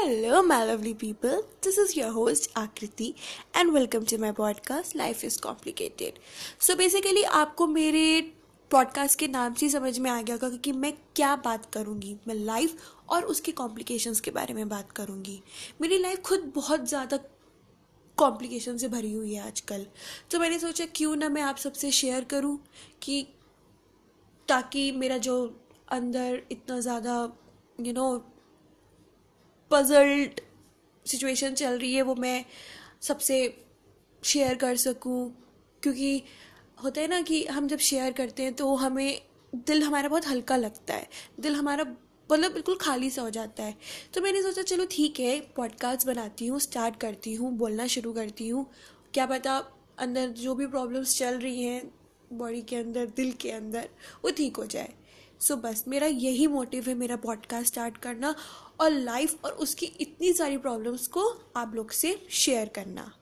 Hello, my lovely people. This is your host Akriti, and welcome to my podcast Life is Complicated. So, basically, आपको मेरे podcast के नाम से समझ में आ गया होगा कि मैं क्या बात करूँगी मैं लाइफ और उसके कॉम्प्लिकेशंस के बारे में बात करूँगी मेरी लाइफ खुद बहुत ज़्यादा कॉम्प्लिकेशन से भरी हुई है आजकल तो मैंने सोचा क्यों ना मैं आप सबसे शेयर करूँ कि ताकि मेरा जो अंदर इतना ज़्यादा यू नो पजल्ड सिचुएशन चल रही है, वो मैं सबसे शेयर कर सकूँ। क्योंकि होता है ना कि हम जब शेयर करते हैं तो हमें दिल हमारा बहुत हल्का लगता है। दिल हमारा मतलब बिल्कुल खाली सा हो जाता है। तो मैंने सोचा, चलो ठीक है पॉडकास्ट बनाती हूँ स्टार्ट करती हूँ, बोलना शुरू करती हूँ। क्या पता अंदर जो भी प्रॉब्लम्स चल रही हैं बॉडी के अंदर, दिल के अंदर, वो ठीक हो जाए। सो so, बस मेरा यही मोटिव है मेरा पॉडकास्ट स्टार्ट करना और लाइफ और उसकी इतनी सारी प्रॉब्लम्स को आप लोग से शेयर करना।